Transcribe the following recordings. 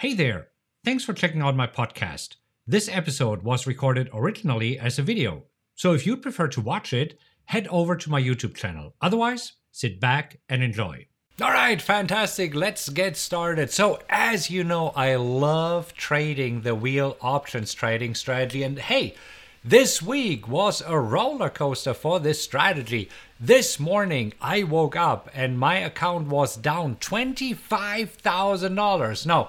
Hey there! Thanks for checking out my podcast. This episode was recorded originally as a video, so if you'd prefer to watch it, head over to my YouTube channel. Otherwise, sit back and enjoy. All right, fantastic. Let's get started. So, as you know, I love trading the wheel options trading strategy. And hey, this week was a roller coaster for this strategy. This morning, I woke up and my account was down $25,000. No,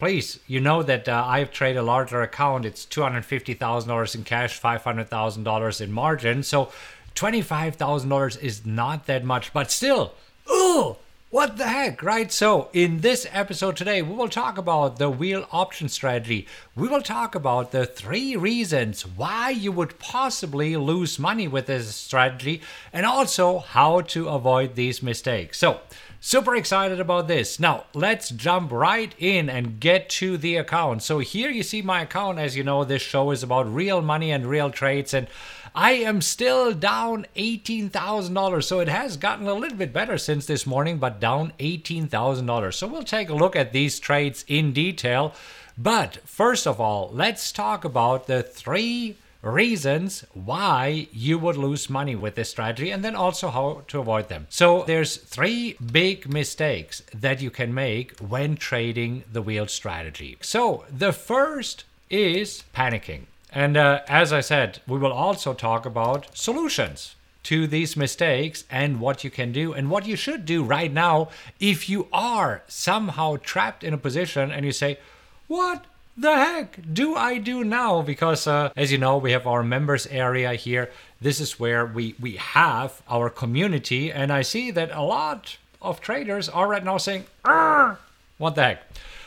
please, you know that uh, I've traded a larger account. It's $250,000 in cash, $500,000 in margin. So $25,000 is not that much, but still, ooh, what the heck, right? So, in this episode today, we will talk about the wheel option strategy. We will talk about the three reasons why you would possibly lose money with this strategy and also how to avoid these mistakes. So, Super excited about this. Now, let's jump right in and get to the account. So, here you see my account. As you know, this show is about real money and real trades. And I am still down $18,000. So, it has gotten a little bit better since this morning, but down $18,000. So, we'll take a look at these trades in detail. But first of all, let's talk about the three reasons why you would lose money with this strategy and then also how to avoid them. So there's three big mistakes that you can make when trading the wheel strategy. So the first is panicking. And uh, as I said, we will also talk about solutions to these mistakes and what you can do and what you should do right now if you are somehow trapped in a position and you say, What? The heck do I do now? Because uh, as you know, we have our members area here. This is where we we have our community, and I see that a lot of traders are right now saying, "What the heck?"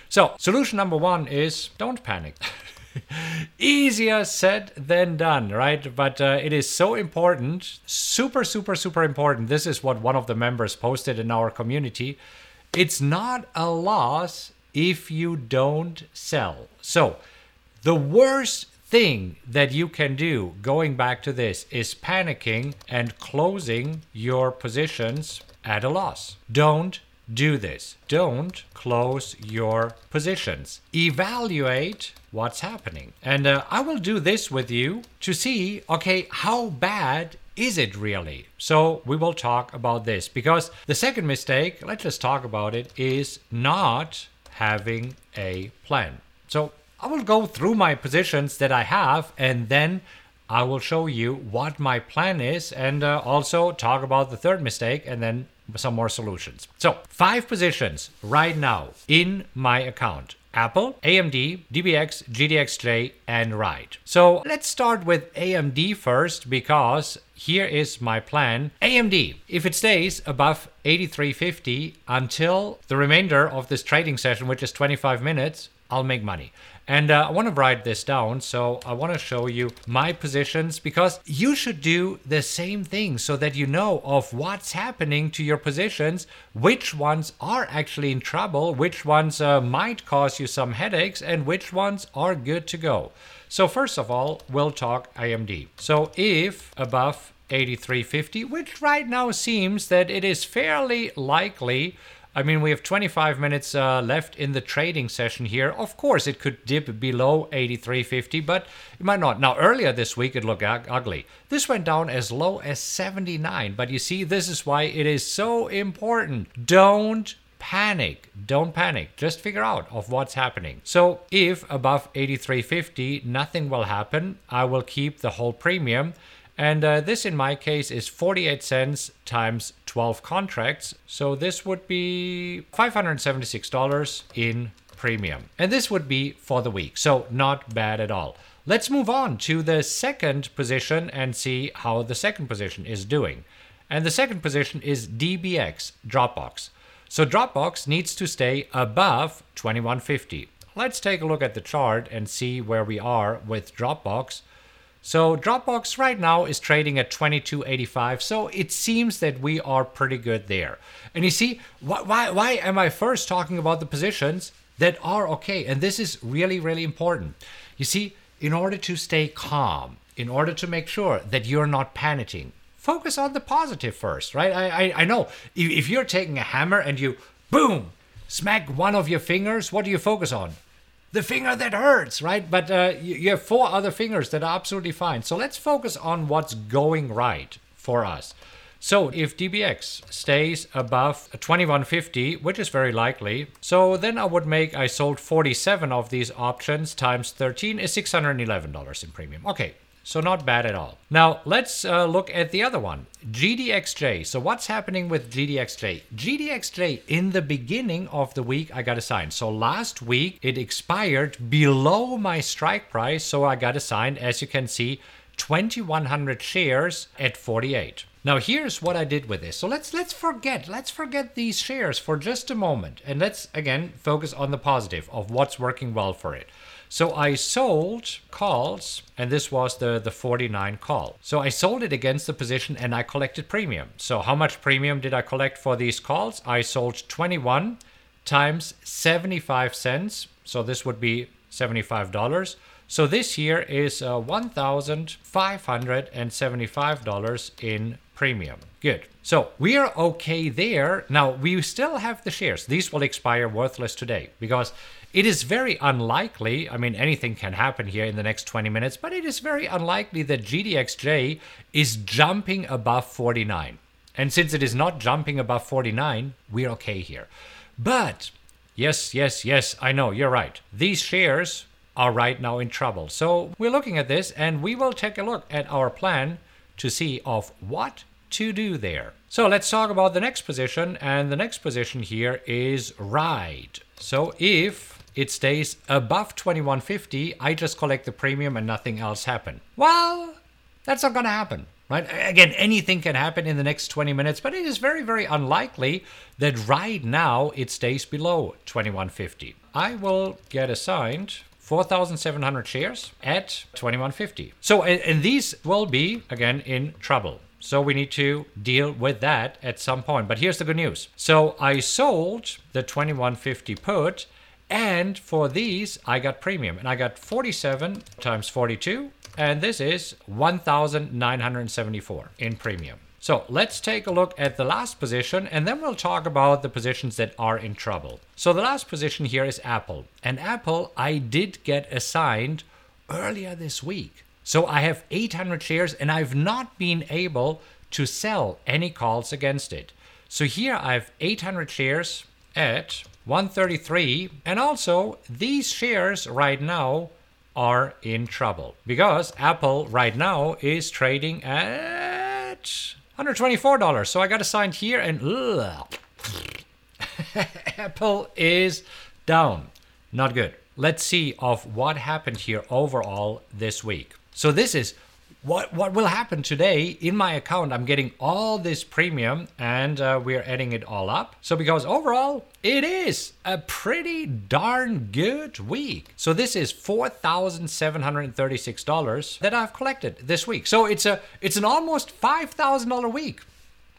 So solution number one is don't panic. Easier said than done, right? But uh, it is so important, super, super, super important. This is what one of the members posted in our community. It's not a loss if you don't sell. So, the worst thing that you can do going back to this is panicking and closing your positions at a loss. Don't do this. Don't close your positions. Evaluate what's happening. And uh, I will do this with you to see okay, how bad is it really? So we will talk about this because the second mistake, let's just talk about it, is not having a plan. So I will go through my positions that I have and then I will show you what my plan is and uh, also talk about the third mistake and then some more solutions. So, five positions right now in my account. Apple, AMD, DBX, GDXJ, and RIDE. So let's start with AMD first because here is my plan. AMD, if it stays above 83.50 until the remainder of this trading session, which is 25 minutes, I'll make money. And uh, I want to write this down. So I want to show you my positions because you should do the same thing so that you know of what's happening to your positions, which ones are actually in trouble, which ones uh, might cause you some headaches, and which ones are good to go. So first of all, we'll talk AMD. So if above 8350, which right now seems that it is fairly likely. I mean, we have 25 minutes uh, left in the trading session here. Of course, it could dip below 8350, but it might not. Now, earlier this week, it looked ugly. This went down as low as 79, but you see, this is why it is so important. Don't panic. Don't panic. Just figure out of what's happening. So if above 8350, nothing will happen, I will keep the whole premium. And uh, this in my case is 48 cents times 12 contracts. So this would be $576 in premium. And this would be for the week. So not bad at all. Let's move on to the second position and see how the second position is doing. And the second position is DBX, Dropbox. So Dropbox needs to stay above 2150. Let's take a look at the chart and see where we are with Dropbox. So Dropbox right now is trading at 22.85. So it seems that we are pretty good there. And you see, why, why, why am I first talking about the positions that are okay? And this is really, really important. You see, in order to stay calm, in order to make sure that you're not panicking, focus on the positive first, right? I, I, I know if, if you're taking a hammer and you boom smack one of your fingers, what do you focus on? The finger that hurts, right? But uh, you, you have four other fingers that are absolutely fine. So let's focus on what's going right for us. So if DBX stays above 2150, which is very likely, so then I would make, I sold 47 of these options times 13 is $611 in premium. Okay, so not bad at all. Now let's uh, look at the other one, GDXJ. So what's happening with GDXJ? GDXJ in the beginning of the week I got assigned. So last week it expired below my strike price, so I got assigned as you can see 2100 shares at 48. Now here's what I did with this. So let's let's forget let's forget these shares for just a moment and let's again focus on the positive of what's working well for it. So I sold calls and this was the the 49 call. So I sold it against the position and I collected premium. So how much premium did I collect for these calls? I sold 21 times 75 cents. So this would be $75. So this here is uh, $1,575 in premium. Good. So we are okay there. Now we still have the shares. These will expire worthless today because it is very unlikely. I mean, anything can happen here in the next 20 minutes, but it is very unlikely that GDXJ is jumping above 49. And since it is not jumping above 49, we're okay here. But yes, yes, yes, I know, you're right. These shares are right now in trouble. So we're looking at this and we will take a look at our plan to see of what to do there. So let's talk about the next position and the next position here is ride. So if it stays above 2150, I just collect the premium and nothing else happen. Well, that's not going to happen. Right? Again, anything can happen in the next 20 minutes, but it is very, very unlikely that right now it stays below 2150. I will get assigned 4,700 shares at 2150. So, and, and these will be, again, in trouble. So we need to deal with that at some point. But here's the good news. So I sold the 2150 put and for these I got premium and I got 47 times 42 and this is 1974 in premium. So let's take a look at the last position and then we'll talk about the positions that are in trouble. So the last position here is Apple. And Apple I did get assigned earlier this week. So I have 800 shares and I've not been able to sell any calls against it. So here I have 800 shares at 133 and also these shares right now are in trouble because Apple right now is trading at $124. So I got assigned here and Apple is down. Not good. Let's see of what happened here overall this week. So this is what what will happen today in my account i'm getting all this premium and uh, we're adding it all up. So because overall it is a pretty darn good week. So this is $4736 that i've collected this week. So it's a it's an almost $5000 week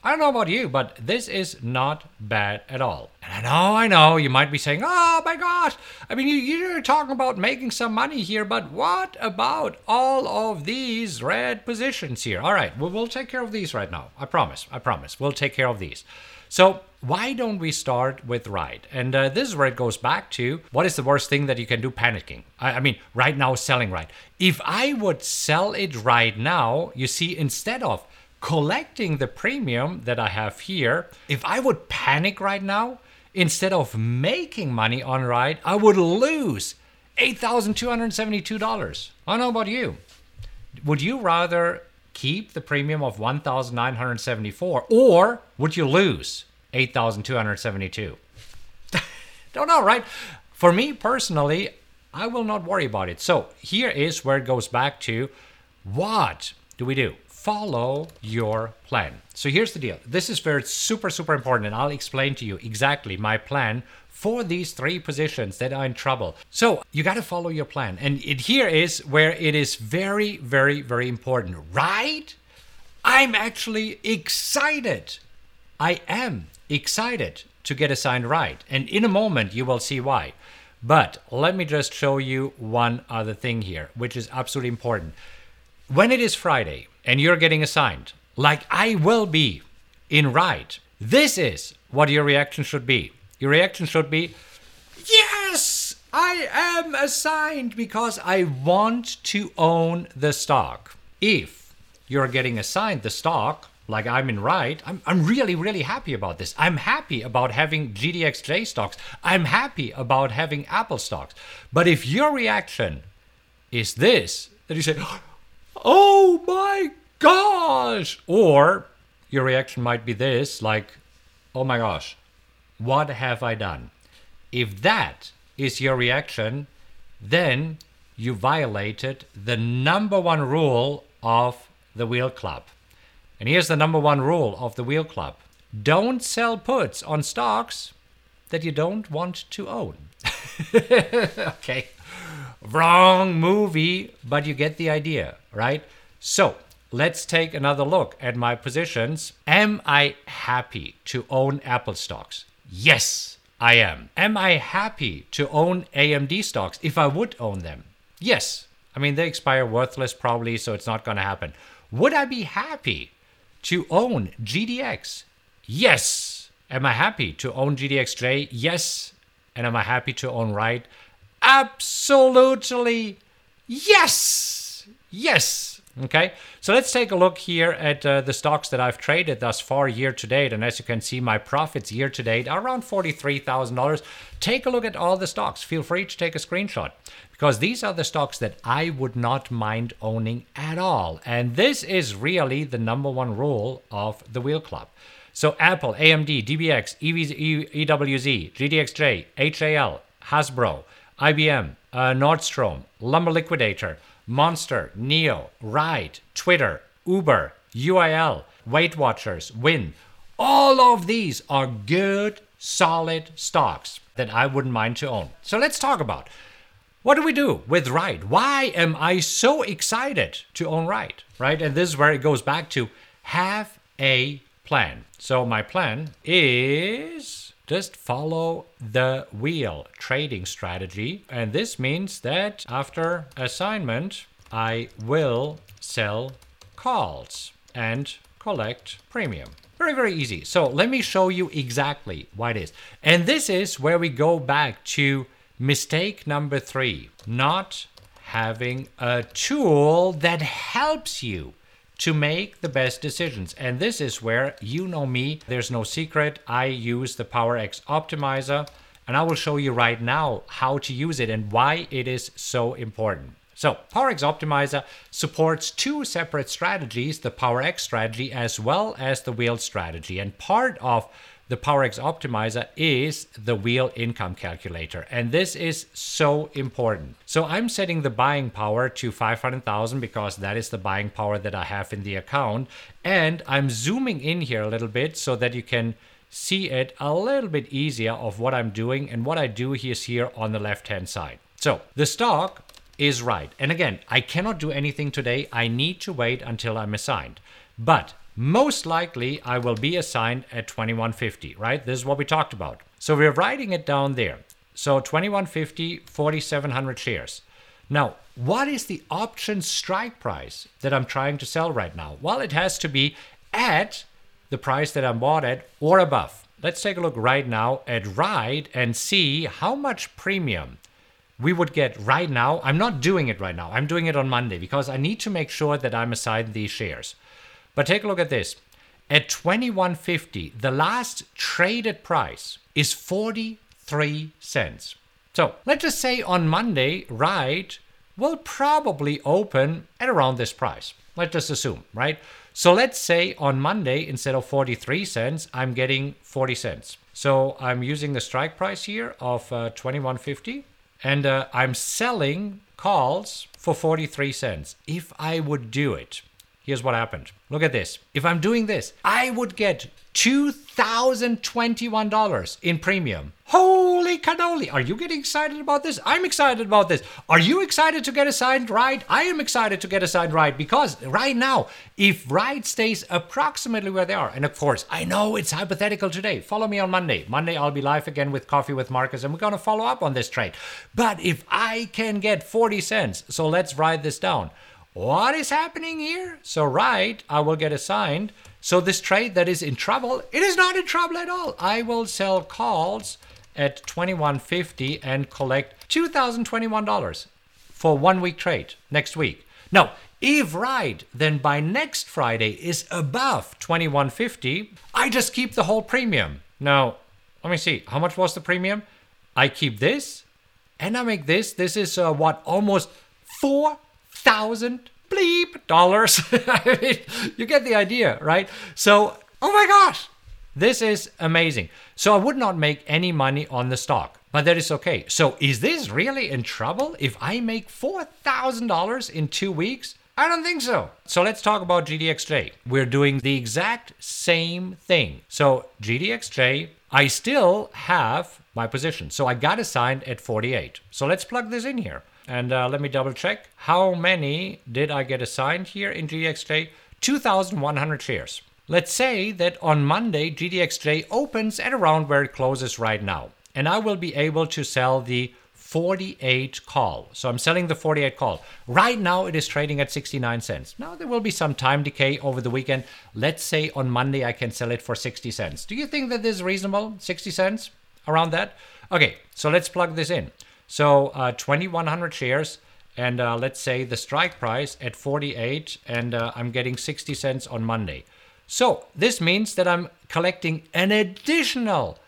I don't know about you, but this is not bad at all. And I know, I know, you might be saying, oh my gosh, I mean, you, you're talking about making some money here, but what about all of these red positions here? All right, we'll, we'll take care of these right now. I promise, I promise. We'll take care of these. So, why don't we start with ride? And uh, this is where it goes back to what is the worst thing that you can do panicking? I, I mean, right now, selling ride. If I would sell it right now, you see, instead of collecting the premium that I have here, if I would panic right now, instead of making money on ride, I would lose $8,272. I don't know about you. Would you rather keep the premium of 1,974 or would you lose 8,272? don't know, right? For me personally, I will not worry about it. So here is where it goes back to what do we do? Follow your plan. So here's the deal. This is where it's super, super important, and I'll explain to you exactly my plan for these three positions that are in trouble. So you got to follow your plan. And it here is where it is very, very, very important, right? I'm actually excited. I am excited to get assigned Ride. And in a moment, you will see why. But let me just show you one other thing here, which is absolutely important. When it is Friday, and you're getting assigned, like I will be in ride, this is what your reaction should be. Your reaction should be, Yes, I am assigned because I want to own the stock. If you're getting assigned the stock, like I'm in Ride, I'm, I'm really, really happy about this. I'm happy about having GDXJ stocks. I'm happy about having Apple stocks. But if your reaction is this, that you say, oh my gosh, or your reaction might be this, like, oh my gosh, what have I done? If that is your reaction, then you violated the number one rule of the Wheel Club. And here's the number one rule of the Wheel Club don't sell puts on stocks that you don't want to own. okay, wrong movie, but you get the idea, right? So let's take another look at my positions. Am I happy to own Apple stocks? Yes, I am. Am I happy to own AMD stocks if I would own them? Yes. I mean, they expire worthless probably, so it's not going to happen. Would I be happy to own GDX? Yes. Am I happy to own GDXJ? Yes. And am I happy to own Ride? Absolutely. Yes. Yes. Okay, so let's take a look here at uh, the stocks that I've traded thus far year to date. And as you can see, my profits year to date are around $43,000. Take a look at all the stocks. Feel free to take a screenshot because these are the stocks that I would not mind owning at all. And this is really the number one rule of the Wheel Club. So Apple, AMD, DBX, EWZ, GDXJ, HAL, Hasbro, IBM, uh, Nordstrom, Lumber Liquidator, Monster, Neo, Ride, Twitter, Uber, UIL, Weight Watchers, Wynn. All of these are good, solid stocks that I wouldn't mind to own. So let's talk about what do we do with Ride? Why am I so excited to own Ride? Right? And this is where it goes back to have a plan. So my plan is just follow the wheel trading strategy. And this means that after assignment, I will sell calls and collect premium. Very, very easy. So let me show you exactly what it is. And this is where we go back to Mistake number three not having a tool that helps you to make the best decisions. And this is where you know me, there's no secret. I use the PowerX Optimizer, and I will show you right now how to use it and why it is so important. So, PowerX Optimizer supports two separate strategies the PowerX strategy as well as the wheel strategy. And part of the PowerX Optimizer is the wheel income calculator. And this is so important. So I'm setting the buying power to 500,000 because that is the buying power that I have in the account. And I'm zooming in here a little bit so that you can see it a little bit easier of what I'm doing. And what I do is here on the left hand side. So the stock is Ride. And again, I cannot do anything today. I need to wait until I'm assigned. But most likely I will be assigned at 2150, right? This is what we talked about. So we're writing it down there. So 2150, 4700 shares. Now, what is the option strike price that I'm trying to sell right now? Well, it has to be at the price that I'm bought at or above. Let's take a look right now at Ride and see how much premium we would get right now. I'm not doing it right now. I'm doing it on Monday because I need to make sure that I'm assigned these shares. But take a look at this. At 2150, the last traded price is 43 cents. So let's just say on Monday, Ride, will probably open at around this price. Let's just assume, right? So let's say on Monday, instead of 43 cents, I'm getting 40 cents. So I'm using the strike price here of uh, 2150 and uh, I'm selling calls for 43 cents. If I would do it, Here's what happened. Look at this. If I'm doing this, I would get $2,021 in premium. Holy cannoli. Are you getting excited about this? I'm excited about this. Are you excited to get a signed ride? I am excited to get a signed ride because right now, if ride stays approximately where they are, and of course, I know it's hypothetical today. Follow me on Monday. Monday, I'll be live again with Coffee with Marcus, and we're going to follow up on this trade. But if I can get 40 cents, so let's write this down. What is happening here? So, Ride, I will get assigned. So, this trade that is in trouble, it is not in trouble at all. I will sell calls at 2150 and collect $2,021 for one week trade next week. Now, if Ride, then by next Friday is above 2150, I just keep the whole premium. Now, let me see. How much was the premium? I keep this and I make this. This is uh, what almost 4,000 bleep dollars. I mean, you get the idea, right? So, oh my gosh, this is amazing. So I would not make any money on the stock, but that is okay. So is this really in trouble if I make $4,000 in two weeks? I don't think so. So let's talk about GDXJ. We're doing the exact same thing. So GDXJ, I still have my position. So I got assigned at 48. So let's plug this in here. And uh, let me double check. How many did I get assigned here in GDXJ? 2,100 shares. Let's say that on Monday, GDXJ opens at around where it closes right now. And I will be able to sell the 48 call. So I'm selling the 48 call. Right now it is trading at 69 cents. Now there will be some time decay over the weekend. Let's say on Monday I can sell it for 60 cents. Do you think that this is reasonable? 60 cents? Around that? Okay, so let's plug this in. So uh, 2100 shares and uh, let's say the strike price at 48 and uh, I'm getting 60 cents on Monday. So this means that I'm collecting an additional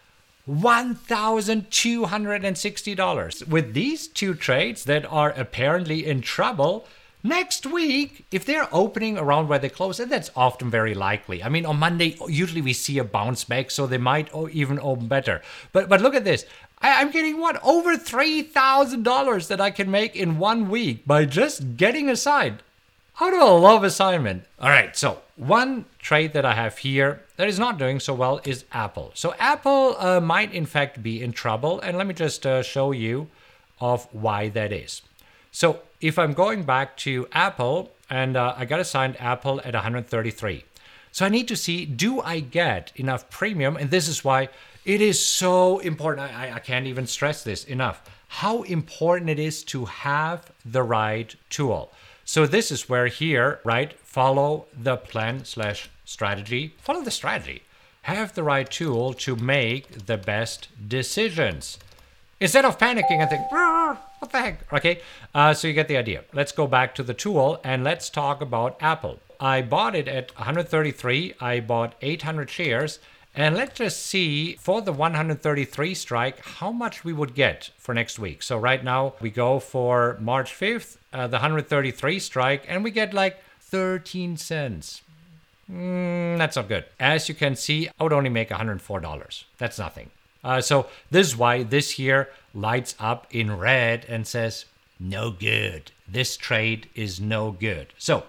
$1,260. With these two trades that are apparently in trouble, next week, if they're opening around where they close, and that's often very likely. I mean, on Monday, usually we see a bounce back, so they might even open better. But but look at this. I, am getting what over three thousand dollars that I can make in one week by just getting a aside. How do I love assignment? All right, so one trade that I have here that is not doing so well is Apple. So Apple uh, might in fact be in trouble, and let me just uh, show you of why that is. So if I'm going back to Apple, and uh, I got assigned Apple at 133. So I need to see do I get enough premium, and this is why it is so important. I, I can't even stress this enough. How important it is to have the right tool. So this is where here, right, follow the plan slash strategy, follow the strategy, have the right tool to make the best decisions. Instead of panicking and think, what the heck? Okay, uh, so you get the idea. Let's go back to the tool and let's talk about Apple. I bought it at 133. I bought 800 shares and let's just see for the 133 strike how much we would get for next week. So right now we go for March 5th, uh, the 133 strike, and we get like 13 cents. Mm, that's not good. As you can see, I would only make $104. That's nothing. Uh, so this is why this here lights up in red and says, no good. This trade is no good. So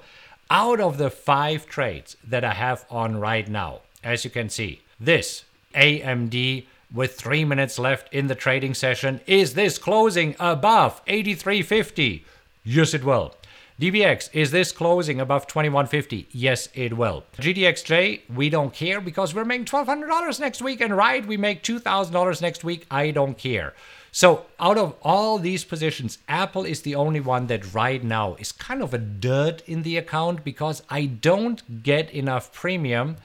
out of the five trades that I have on right now, as you can see, this AMD with three minutes left in the trading session. Is this closing above 83.50? Yes, it will. DBX, is this closing above 2150? Yes, it will. GDXJ, we don't care because we're making $1,200 next week. And Ride, we make $2,000 next week. I don't care. So, out of all these positions, Apple is the only one that right now is kind of a dirt in the account because I don't get enough premium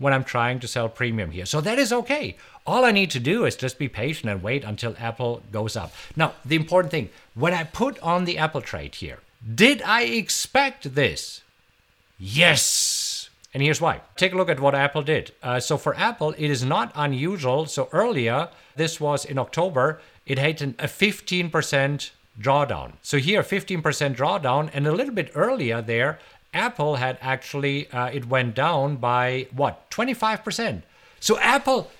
when I'm trying to sell premium here. So that is okay. All I need to do is just be patient and wait until Apple goes up. Now, the important thing when I put on the Apple trade here, did I expect this? Yes. And here's why. Take a look at what Apple did. Uh, so for Apple, it is not unusual. So earlier, this was in October, it had an, a 15% drawdown. So here, 15% drawdown, and a little bit earlier there, Apple had actually, uh, it went down by what, 25%. So Apple,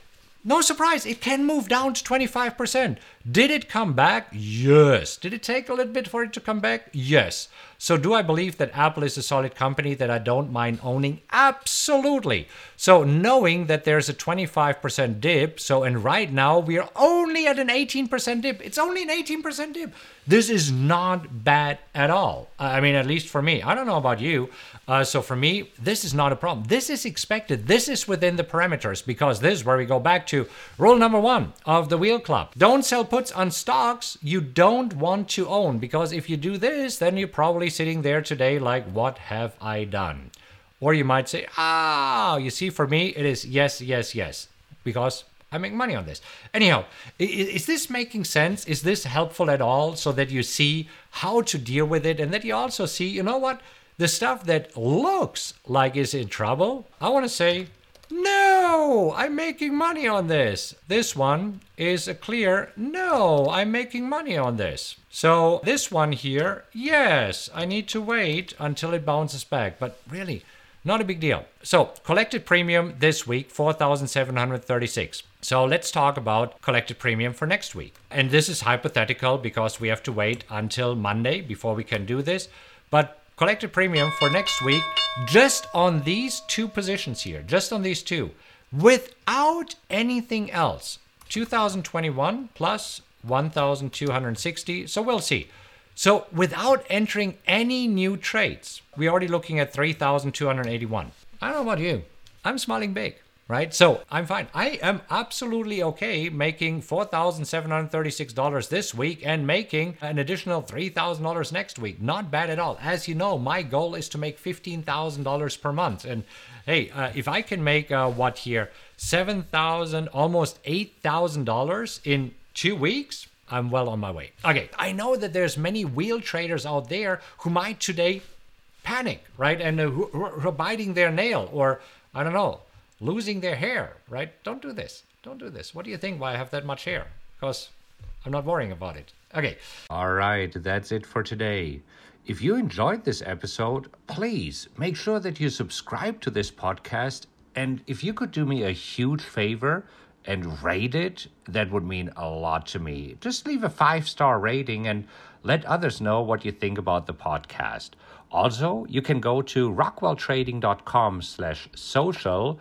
no surprise, it can move down to 25%. Did it come back? Yes. Did it take a little bit for it to come back? Yes. So, do I believe that Apple is a solid company that I don't mind owning? Absolutely. So, knowing that there's a 25% dip, so and right now we are only at an 18% dip. It's only an 18% dip. This is not bad at all. I mean, at least for me. I don't know about you. Uh, so, for me, this is not a problem. This is expected. This is within the parameters because this is where we go back to rule number one of the Wheel Club. Don't sell puts on stocks you don't want to own because if you do this, then you're probably sitting there today like, what have I done? Or you might say, ah, you see, for me, it is yes, yes, yes, because I make money on this. Anyhow, is this making sense? Is this helpful at all so that you see how to deal with it and that you also see, you know what? The stuff that looks like is in trouble, I want to say, no, I'm making money on this. This one is a clear, no, I'm making money on this. So this one here, yes, I need to wait until it bounces back. But really, not a big deal. So, collected premium this week 4,736. So, let's talk about collected premium for next week. And this is hypothetical because we have to wait until Monday before we can do this. But collected premium for next week, just on these two positions here, just on these two, without anything else, 2021 plus 1,260. So, we'll see. So without entering any new trades, we're already looking at 3,281. I don't know about you. I'm smiling big, right? So I'm fine. I am absolutely okay making $4,736 this week and making an additional $3,000 next week. Not bad at all. As you know, my goal is to make $15,000 per month. And hey, uh, if I can make uh, what here, 7,000, almost $8,000 in two weeks, I'm well on my way. Okay, I know that there's many wheel traders out there who might today panic, right? And uh, who, who are biting their nail or, I don't know, losing their hair, right? Don't do this. Don't do this. What do you think why I have that much hair? Because I'm not worrying about it. Okay. All right, that's it for today. If you enjoyed this episode, please make sure that you subscribe to this podcast. And if you could do me a huge favor, and rate it, that would mean a lot to me. Just leave a five star rating and let others know what you think about the podcast. Also, you can go to rockwelltrading.com slash social